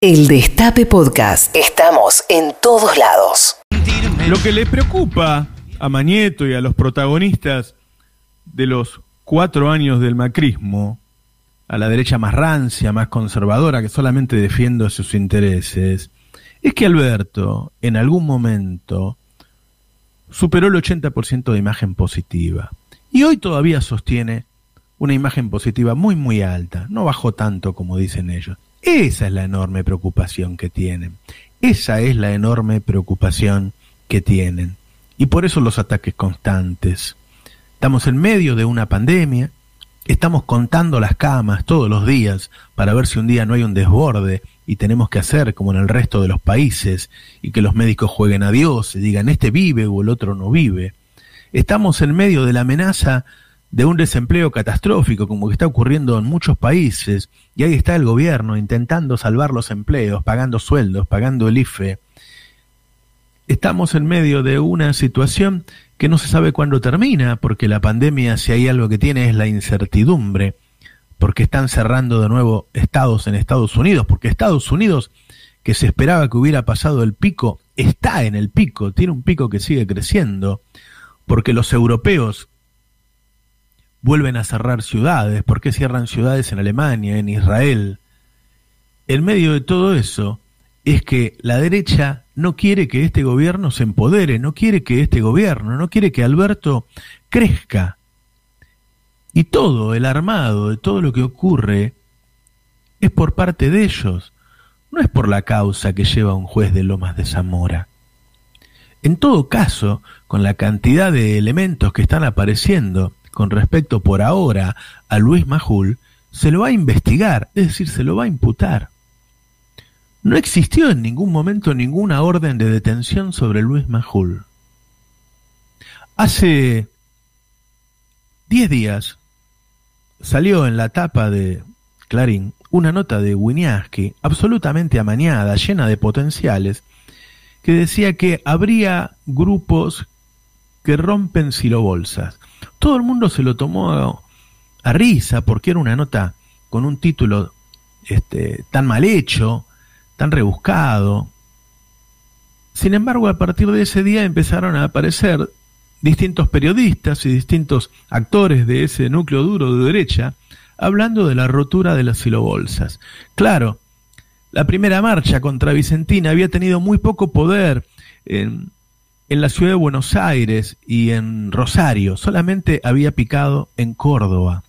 El Destape Podcast. Estamos en todos lados. Lo que le preocupa a Mañeto y a los protagonistas de los cuatro años del macrismo, a la derecha más rancia, más conservadora, que solamente defiende sus intereses, es que Alberto, en algún momento, superó el 80% de imagen positiva. Y hoy todavía sostiene una imagen positiva muy, muy alta. No bajó tanto como dicen ellos. Esa es la enorme preocupación que tienen. Esa es la enorme preocupación que tienen. Y por eso los ataques constantes. Estamos en medio de una pandemia, estamos contando las camas todos los días para ver si un día no hay un desborde y tenemos que hacer como en el resto de los países y que los médicos jueguen a Dios y digan este vive o el otro no vive. Estamos en medio de la amenaza de un desempleo catastrófico como que está ocurriendo en muchos países y ahí está el gobierno intentando salvar los empleos, pagando sueldos, pagando el IFE. Estamos en medio de una situación que no se sabe cuándo termina, porque la pandemia si hay algo que tiene es la incertidumbre, porque están cerrando de nuevo estados en Estados Unidos, porque Estados Unidos, que se esperaba que hubiera pasado el pico, está en el pico, tiene un pico que sigue creciendo, porque los europeos vuelven a cerrar ciudades, por qué cierran ciudades en Alemania, en Israel. En medio de todo eso es que la derecha no quiere que este gobierno se empodere, no quiere que este gobierno, no quiere que Alberto crezca. Y todo el armado de todo lo que ocurre es por parte de ellos, no es por la causa que lleva un juez de Lomas de Zamora. En todo caso, con la cantidad de elementos que están apareciendo con respecto por ahora a Luis Majul, se lo va a investigar, es decir, se lo va a imputar. No existió en ningún momento ninguna orden de detención sobre Luis Majul. Hace 10 días salió en la tapa de Clarín una nota de Winiaski absolutamente amañada, llena de potenciales, que decía que habría grupos que rompen silobolsas. Todo el mundo se lo tomó a, risa porque era una nota con un título este, tan mal hecho, tan rebuscado. Sin embargo, a partir de ese día empezaron a aparecer distintos periodistas y distintos actores de ese núcleo duro de derecha hablando de la rotura de las silobolsas. Claro, la primera marcha contra Vicentina había tenido muy poco poder en, en la ciudad de Buenos Aires y en Rosario, solamente había picado en Córdoba.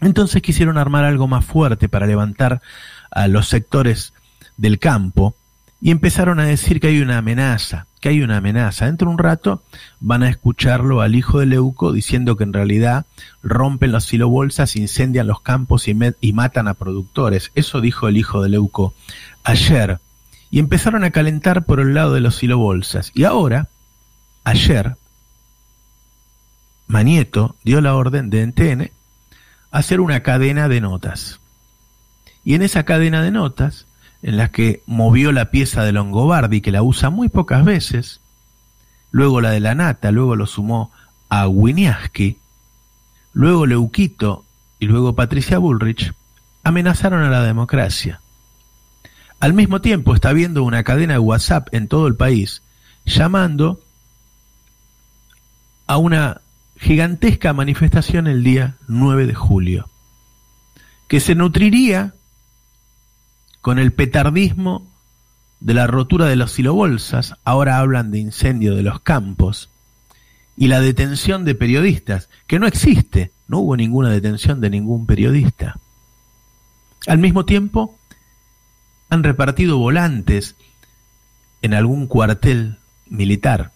Entonces quisieron armar algo más fuerte para levantar a los sectores del campo y empezaron a decir que hay una amenaza, que hay una amenaza. Dentro de un rato van a escucharlo al hijo de Leuco diciendo que en realidad rompen las silobolsas, incendian los campos y, y matan a productores. Eso dijo el hijo de Leuco ayer. Y empezaron a calentar por el lado de los silobolsas. Y ahora ayer, Manieto dio la orden de NTN hacer una cadena de notas. Y en esa cadena de notas, en la que movió la pieza de Longobardi, que la usa muy pocas veces, luego la de la Nata, luego lo sumó a Winiaski, luego Leuquito y luego Patricia Bullrich, amenazaron a la democracia. Al mismo tiempo está habiendo una cadena de WhatsApp en todo el país llamando a una gigantesca manifestación el día 9 de julio, que se nutriría con el petardismo de la rotura de los silobolsas, ahora hablan de incendio de los campos, y la detención de periodistas, que no existe, no hubo ninguna detención de ningún periodista. Al mismo tiempo, han repartido volantes en algún cuartel militar,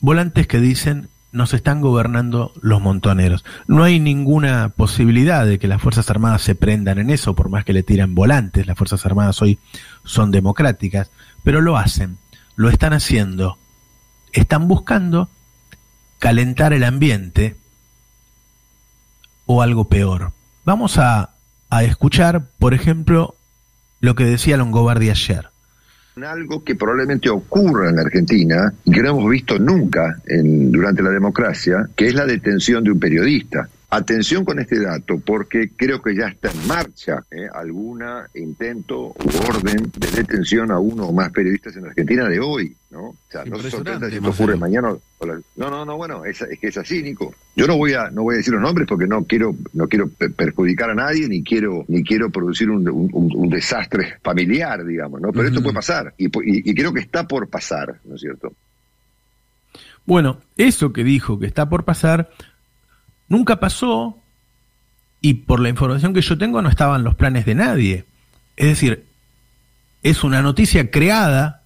volantes que dicen nos están gobernando los montoneros. No hay ninguna posibilidad de que las Fuerzas Armadas se prendan en eso, por más que le tiran volantes. Las Fuerzas Armadas hoy son democráticas, pero lo hacen, lo están haciendo. Están buscando calentar el ambiente o algo peor. Vamos a, a escuchar, por ejemplo, lo que decía Longobardi ayer algo que probablemente ocurra en la Argentina y que no hemos visto nunca en, durante la democracia, que es la detención de un periodista. Atención con este dato, porque creo que ya está en marcha ¿eh? alguna intento u orden de detención a uno o más periodistas en Argentina de hoy, ¿no? O sea, no se sorprenda si esto ocurre mañana. No, no, no, bueno, es, es, que es así, Nico. Yo no voy a no voy a decir los nombres porque no quiero no quiero perjudicar a nadie ni quiero ni quiero producir un, un, desastre familiar, digamos, ¿no? Pero esto puede pasar y, y, y creo que está por pasar, ¿no es cierto? Bueno, eso que dijo que está por pasar Nunca pasó y por la información que yo tengo no estaban los planes de nadie. Es decir, es una noticia creada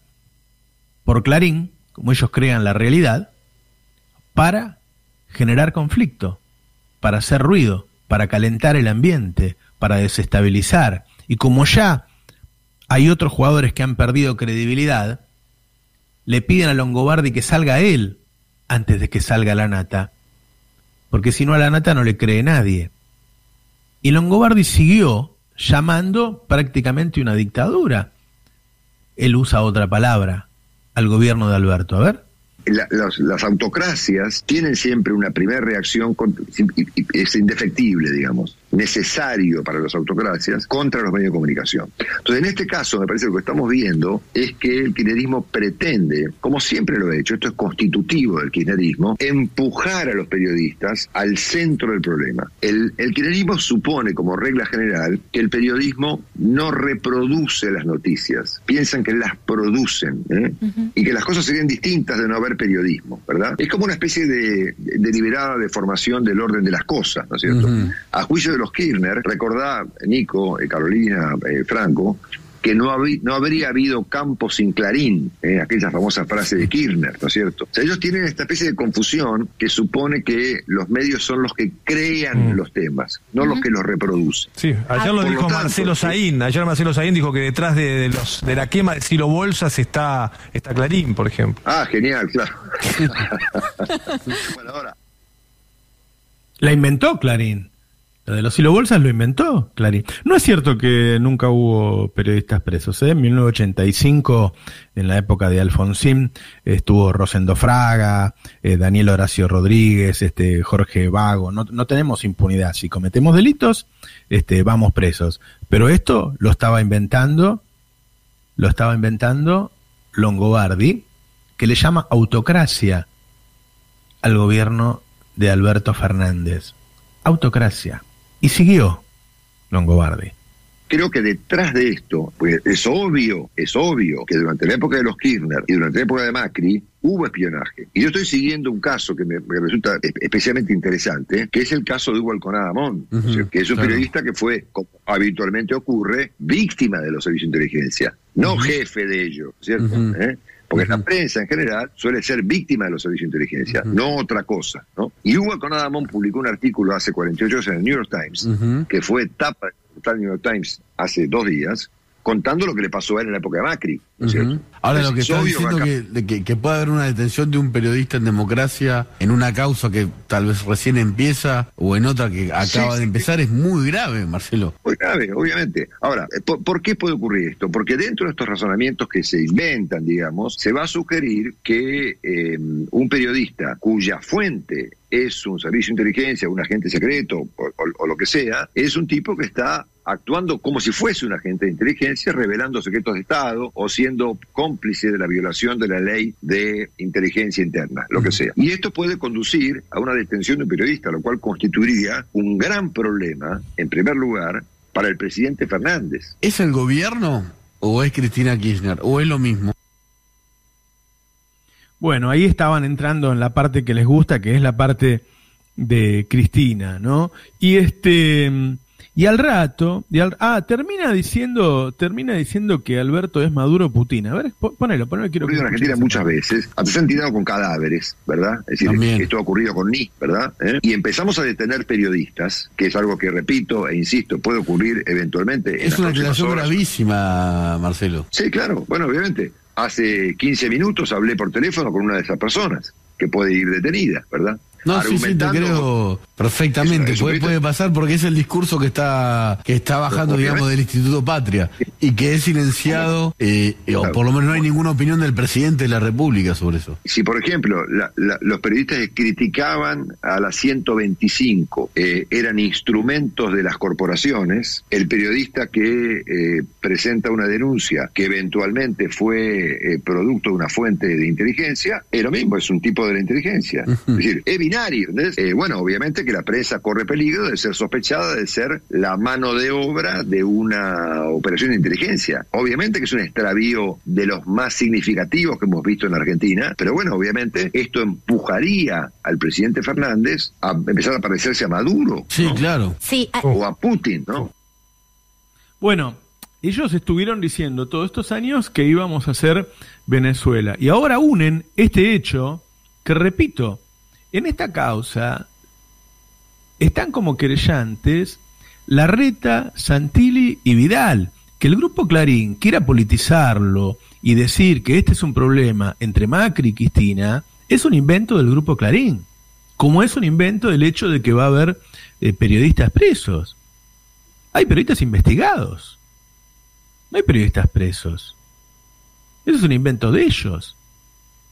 por Clarín, como ellos crean la realidad, para generar conflicto, para hacer ruido, para calentar el ambiente, para desestabilizar. Y como ya hay otros jugadores que han perdido credibilidad, le piden a Longobardi que salga él antes de que salga la nata porque si no a la nata no le cree nadie. Y Longobardi siguió llamando prácticamente una dictadura. Él usa otra palabra al gobierno de Alberto. A ver las, autocracias tienen siempre una primera reacción, es indefectible, digamos, necesario para las autocracias contra los medios de comunicación. Entonces, en este caso, me parece que lo que estamos viendo es que el kirchnerismo pretende, como siempre lo ha hecho, esto es constitutivo del kirchnerismo, empujar a los periodistas al centro del problema. El, el kirchnerismo supone como regla general que el periodismo no reproduce las noticias, piensan que las producen ¿eh? y que las cosas serían distintas de no haber periodismo, ¿verdad? Es como una especie de deliberada deformación del orden de las cosas, ¿no es cierto? A juicio de los Kirchner, recordá, Nico, eh, Carolina, eh, Franco, que no, no habría habido campo sin Clarín, eh, aquella famosa frase de Kirchner, ¿no es cierto? O sea, ellos tienen esta especie de confusión que supone que los medios son los que crean mm. los temas, no los que los reproducen. Sí, ayer lo dijo Marcelo Saín, ayer Marcelo Saín dijo que detrás de, los de la quema de Silo Bolsas está, está Clarín, por ejemplo. Ah, genial, claro. bueno, ahora. La inventó Clarín. De los silobolsas lo inventó Clarín. No es cierto que nunca hubo periodistas presos. ¿eh? En 1985, en la época de Alfonsín, estuvo Rosendo Fraga, eh, Daniel Horacio Rodríguez, este, Jorge Vago. No, no, tenemos impunidad. Si cometemos delitos, este, vamos presos. Pero esto lo estaba inventando, lo estaba inventando Longobardi, que le llama autocracia al gobierno de Alberto Fernández. Autocracia. Y siguió Longobardi. Creo que detrás de esto, pues es obvio, es obvio que durante la época de los Kirchner y durante la época de Macri hubo espionaje. Y yo estoy siguiendo un caso que me, resulta especialmente interesante, que es el caso de Hugo Alconada Amón, que es un periodista que fue, como habitualmente ocurre, víctima de los servicios de inteligencia, no jefe de ellos, ¿cierto? Porque la prensa en general suele ser víctima de los servicios de inteligencia, no otra cosa. ¿no? Y Hugo Conadamón publicó un artículo hace 48 horas en el New York Times, que fue tapa del New York Times hace dos días, contando lo que le pasó a él en la época de Macri. Ahora lo que está diciendo que, que, puede haber una detención de un periodista en democracia en una causa que tal vez recién empieza o en otra que acaba de empezar es muy grave, Marcelo. Muy grave, obviamente. Ahora, eh, ¿por, qué puede ocurrir esto? Porque dentro de estos razonamientos que se inventan, digamos, se va a sugerir que eh, un periodista cuya fuente es un servicio de inteligencia, un agente secreto o, lo que sea, es un tipo que está actuando como si fuese un agente de inteligencia, revelando secretos de Estado o siendo cómplice de la violación de la ley de inteligencia interna, lo que sea. Y esto puede conducir a una detención de un periodista, lo cual constituiría un gran problema, en primer lugar, para el presidente Fernández. ¿Es el gobierno o es Cristina Kirchner o es lo mismo? Bueno, ahí estaban entrando en la parte que les gusta, que es la parte de Cristina, ¿no? Y este y al rato, y ah, termina diciendo, termina diciendo que Alberto es Maduro Putin. A ver, ponelo, ponelo, quiero que en Argentina muchas veces, se han tirado con cadáveres, ¿verdad? Es decir, esto ha ocurrido con Ni, ¿verdad? ¿Eh? Y empezamos a detener periodistas, que es algo que repito e insisto, puede ocurrir eventualmente. Es una declaración gravísima, Marcelo. Sí, claro, bueno, obviamente. Hace 15 minutos hablé por teléfono con una de esas personas que puede ir detenida, ¿verdad? No, sí, sí, te creo perfectamente. puede, pasar porque es el discurso que está que está bajando, digamos, del Instituto Patria y que es silenciado, eh, o por lo menos no hay ninguna opinión del presidente de la República sobre eso. Si, por ejemplo, los periodistas criticaban a la 125 eh, eran instrumentos de las corporaciones, el periodista que eh, presenta una denuncia que eventualmente fue producto de una fuente de inteligencia, es lo mismo, es un tipo de la inteligencia. Es decir, binario. bueno, obviamente que la presa corre peligro de ser sospechada de ser la mano de obra de una operación de inteligencia. Obviamente que es un extravío de los más significativos que hemos visto en Argentina, pero bueno, obviamente esto empujaría al presidente Fernández a empezar a parecerse a Maduro. Sí, claro. Sí, o a Putin, ¿no? Bueno, ellos estuvieron diciendo todos estos años que íbamos a ser Venezuela. Y ahora unen este hecho que, repito, en esta causa están como querellantes Larreta, Santilli y Vidal. Que el grupo Clarín quiera politizarlo y decir que este es un problema entre Macri y Cristina es un invento del grupo Clarín. Como es un invento el hecho de que va a haber eh, periodistas presos. Hay periodistas investigados. No hay periodistas presos. Eso es un invento de ellos.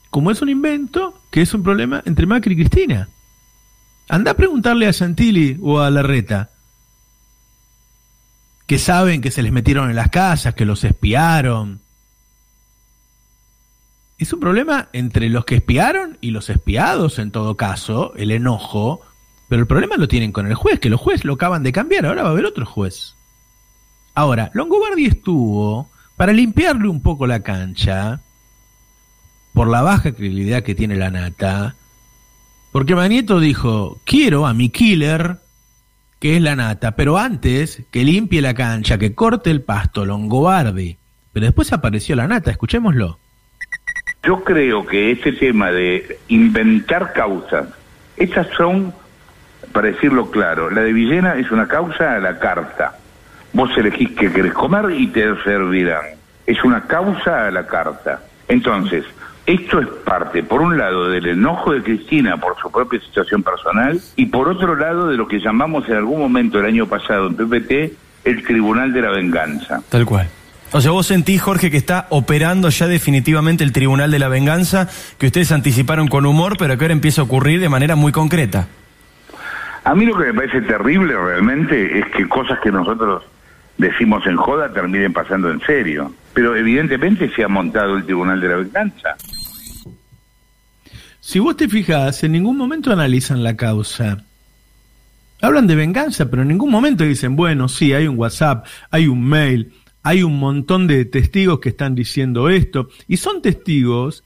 Como es un invento que es un problema entre Macri y Cristina. Anda a preguntarle a Santilli o a Larreta, que saben que se les metieron en las casas, que los espiaron. Es un problema entre los que espiaron y los espiados, en todo caso, el enojo, pero el problema lo tienen con el juez, que los jueces lo acaban de cambiar, ahora va a haber otro juez. Ahora, Longobardi estuvo para limpiarle un poco la cancha, por la baja credibilidad que tiene la nata, porque Manieto dijo, quiero a mi killer, que es la nata, pero antes que limpie la cancha, que corte el pasto, Longobardi. Pero después apareció la nata, escuchémoslo. Yo creo que ese tema de inventar causas, esas son, para decirlo claro, la de Villena es una causa a la carta. Vos elegís qué querés comer y te servirán. Es una causa a la carta. Entonces, esto es parte, por un lado, del enojo de Cristina por su propia situación personal y por otro lado de lo que llamamos en algún momento el año pasado en PPT el Tribunal de la Venganza. Tal cual. O sea, vos sentís, Jorge, que está operando ya definitivamente el Tribunal de la Venganza, que ustedes anticiparon con humor, pero que ahora empieza a ocurrir de manera muy concreta. A mí lo que me parece terrible realmente es que cosas que nosotros decimos en joda terminen pasando en serio. Pero evidentemente se ha montado el Tribunal de la Venganza. Si vos te fijas, en ningún momento analizan la causa. Hablan de venganza, pero en ningún momento dicen, bueno, sí, hay un WhatsApp, hay un mail, hay un montón de testigos que están diciendo esto. Y son testigos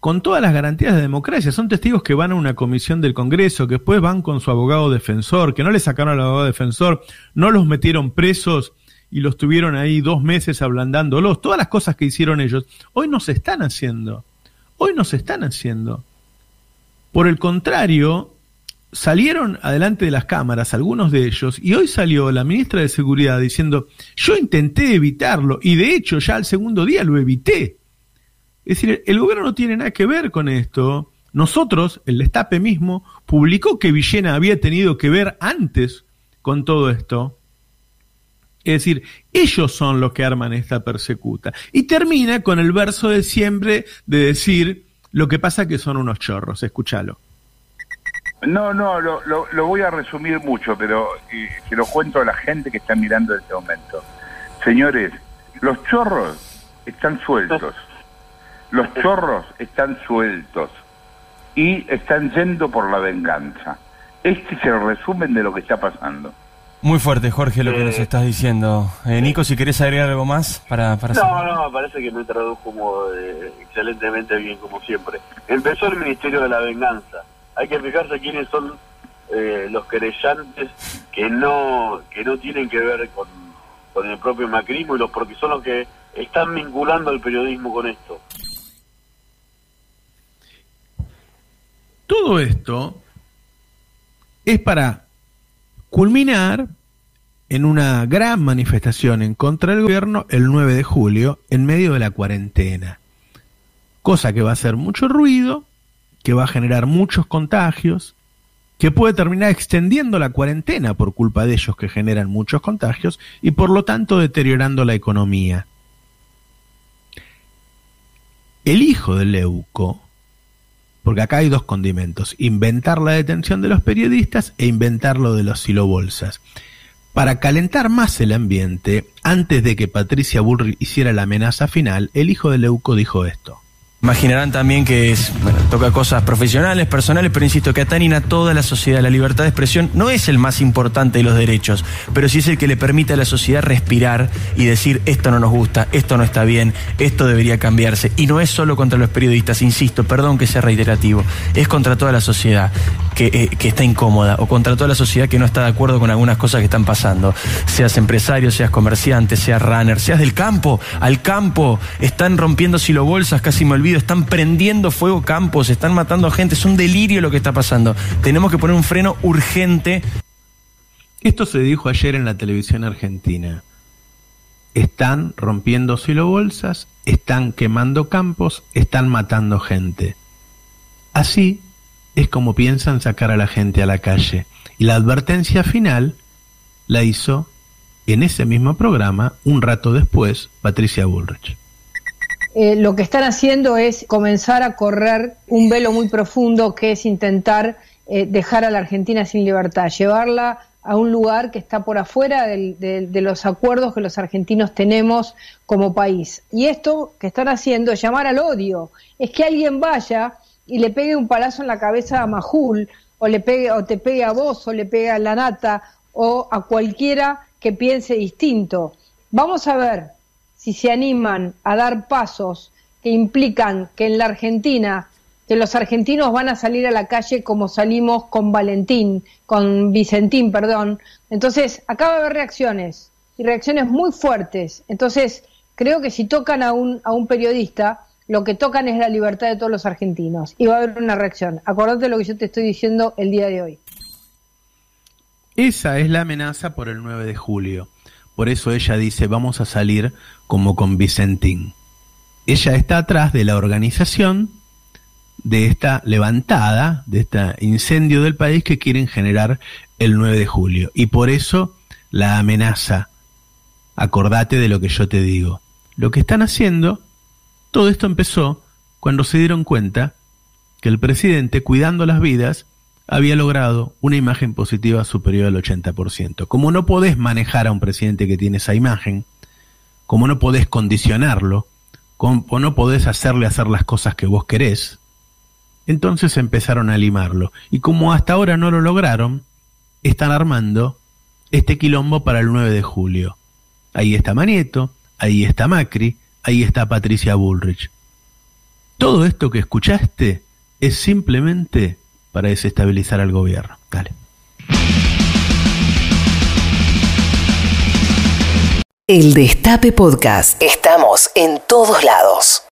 con todas las garantías de democracia. Son testigos que van a una comisión del Congreso, que después van con su abogado defensor, que no le sacaron al abogado defensor, no los metieron presos y los tuvieron ahí dos meses ablandándolos. Todas las cosas que hicieron ellos, hoy no se están haciendo. Hoy no se están haciendo. Por el contrario, salieron adelante de las cámaras algunos de ellos y hoy salió la ministra de Seguridad diciendo, yo intenté evitarlo y de hecho ya al segundo día lo evité. Es decir, el gobierno no tiene nada que ver con esto. Nosotros, el Destape mismo, publicó que Villena había tenido que ver antes con todo esto. Es decir, ellos son los que arman esta persecuta. Y termina con el verso de siempre de decir lo que pasa que son unos chorros. Escúchalo. No, no, lo, lo, voy a resumir mucho, pero se lo cuento a la gente que está mirando en este momento. Señores, los chorros están sueltos. Los chorros están sueltos y están yendo por la venganza. Este es el resumen de lo que está pasando. Muy fuerte, Jorge, lo que nos estás diciendo. Eh, Nico, si querés agregar algo más para... para no, no, me parece que me tradujo como, eh, excelentemente bien, como siempre. Empezó el Ministerio de la Venganza. Hay que fijarse quiénes son eh, los querellantes que no que no tienen que ver con, con el propio macrismo y los porque son los que están vinculando al periodismo con esto. Todo esto es para culminar en una gran manifestación en contra del gobierno el 9 de julio en medio de la cuarentena. Cosa que va a hacer mucho ruido, que va a generar muchos contagios, que puede terminar extendiendo la cuarentena por culpa de ellos que generan muchos contagios y por lo tanto deteriorando la economía. El hijo de Leuco, porque acá hay dos condimentos, inventar la detención de los periodistas e inventar lo de los silobolsas. Para calentar más el ambiente, antes de que Patricia Bullrich hiciera la amenaza final, el hijo de Leuco dijo esto. Imaginarán también que es, toca cosas profesionales, personales, pero insisto que atañen a toda la sociedad. La libertad de expresión no es el más importante de los derechos, pero sí es el que le permite a la sociedad respirar y decir esto no nos gusta, esto no está bien, esto debería cambiarse. Y no es solo contra los periodistas, insisto, perdón que sea reiterativo, es contra toda la sociedad que, eh, que está incómoda o contra toda la sociedad que no está de acuerdo con algunas cosas que están pasando. Seas empresario, seas comerciante, seas runner, seas del campo, al campo, están rompiendo silobolsas, casi me olvido están prendiendo fuego están matando gente, es un delirio lo que está pasando. Tenemos que poner un freno urgente. Esto se dijo ayer en la televisión argentina. Están rompiendo silobolsas, están quemando campos, están matando gente. Así es como piensan sacar a la gente a la calle. Y la advertencia final la hizo en ese mismo programa, un rato después, Patricia Bullrich. Eh, lo que están haciendo es comenzar a correr un velo muy profundo que es intentar eh, dejar a la Argentina sin libertad, llevarla a un lugar que está por afuera de, los acuerdos que los argentinos tenemos como país. Y esto que están haciendo es llamar al odio, es que alguien vaya y le pegue un palazo en la cabeza a Majul, o le pegue, o te pegue a vos, o le pegue a la nata, o a cualquiera que piense distinto. Vamos a ver, si se animan a dar pasos que implican que en la Argentina, que los argentinos van a salir a la calle como salimos con Valentín, con Vicentín, perdón. Entonces, acá va a haber reacciones, y reacciones muy fuertes. Entonces, creo que si tocan a un, a un periodista, lo que tocan es la libertad de todos los argentinos. Y va a haber una reacción. Acordate lo que yo te estoy diciendo el día de hoy. Esa es la amenaza por el 9 de julio. Por eso ella dice, vamos a salir como con Vicentín. Ella está atrás de la organización de esta levantada, de este incendio del país que quieren generar el 9 de julio. Y por eso la amenaza. Acordate de lo que yo te digo. Lo que están haciendo, todo esto empezó cuando se dieron cuenta que el presidente, cuidando las vidas, había logrado una imagen positiva superior al 80%. Como no podés manejar a un presidente que tiene esa imagen, como no podés condicionarlo, como no podés hacerle hacer las cosas que vos querés, entonces empezaron a limarlo. Y como hasta ahora no lo lograron, están armando este quilombo para el 9 de julio. Ahí está Manieto, ahí está Macri, ahí está Patricia Bullrich. Todo esto que escuchaste es simplemente para desestabilizar al gobierno. Dale. El Destape Podcast. Estamos en todos lados.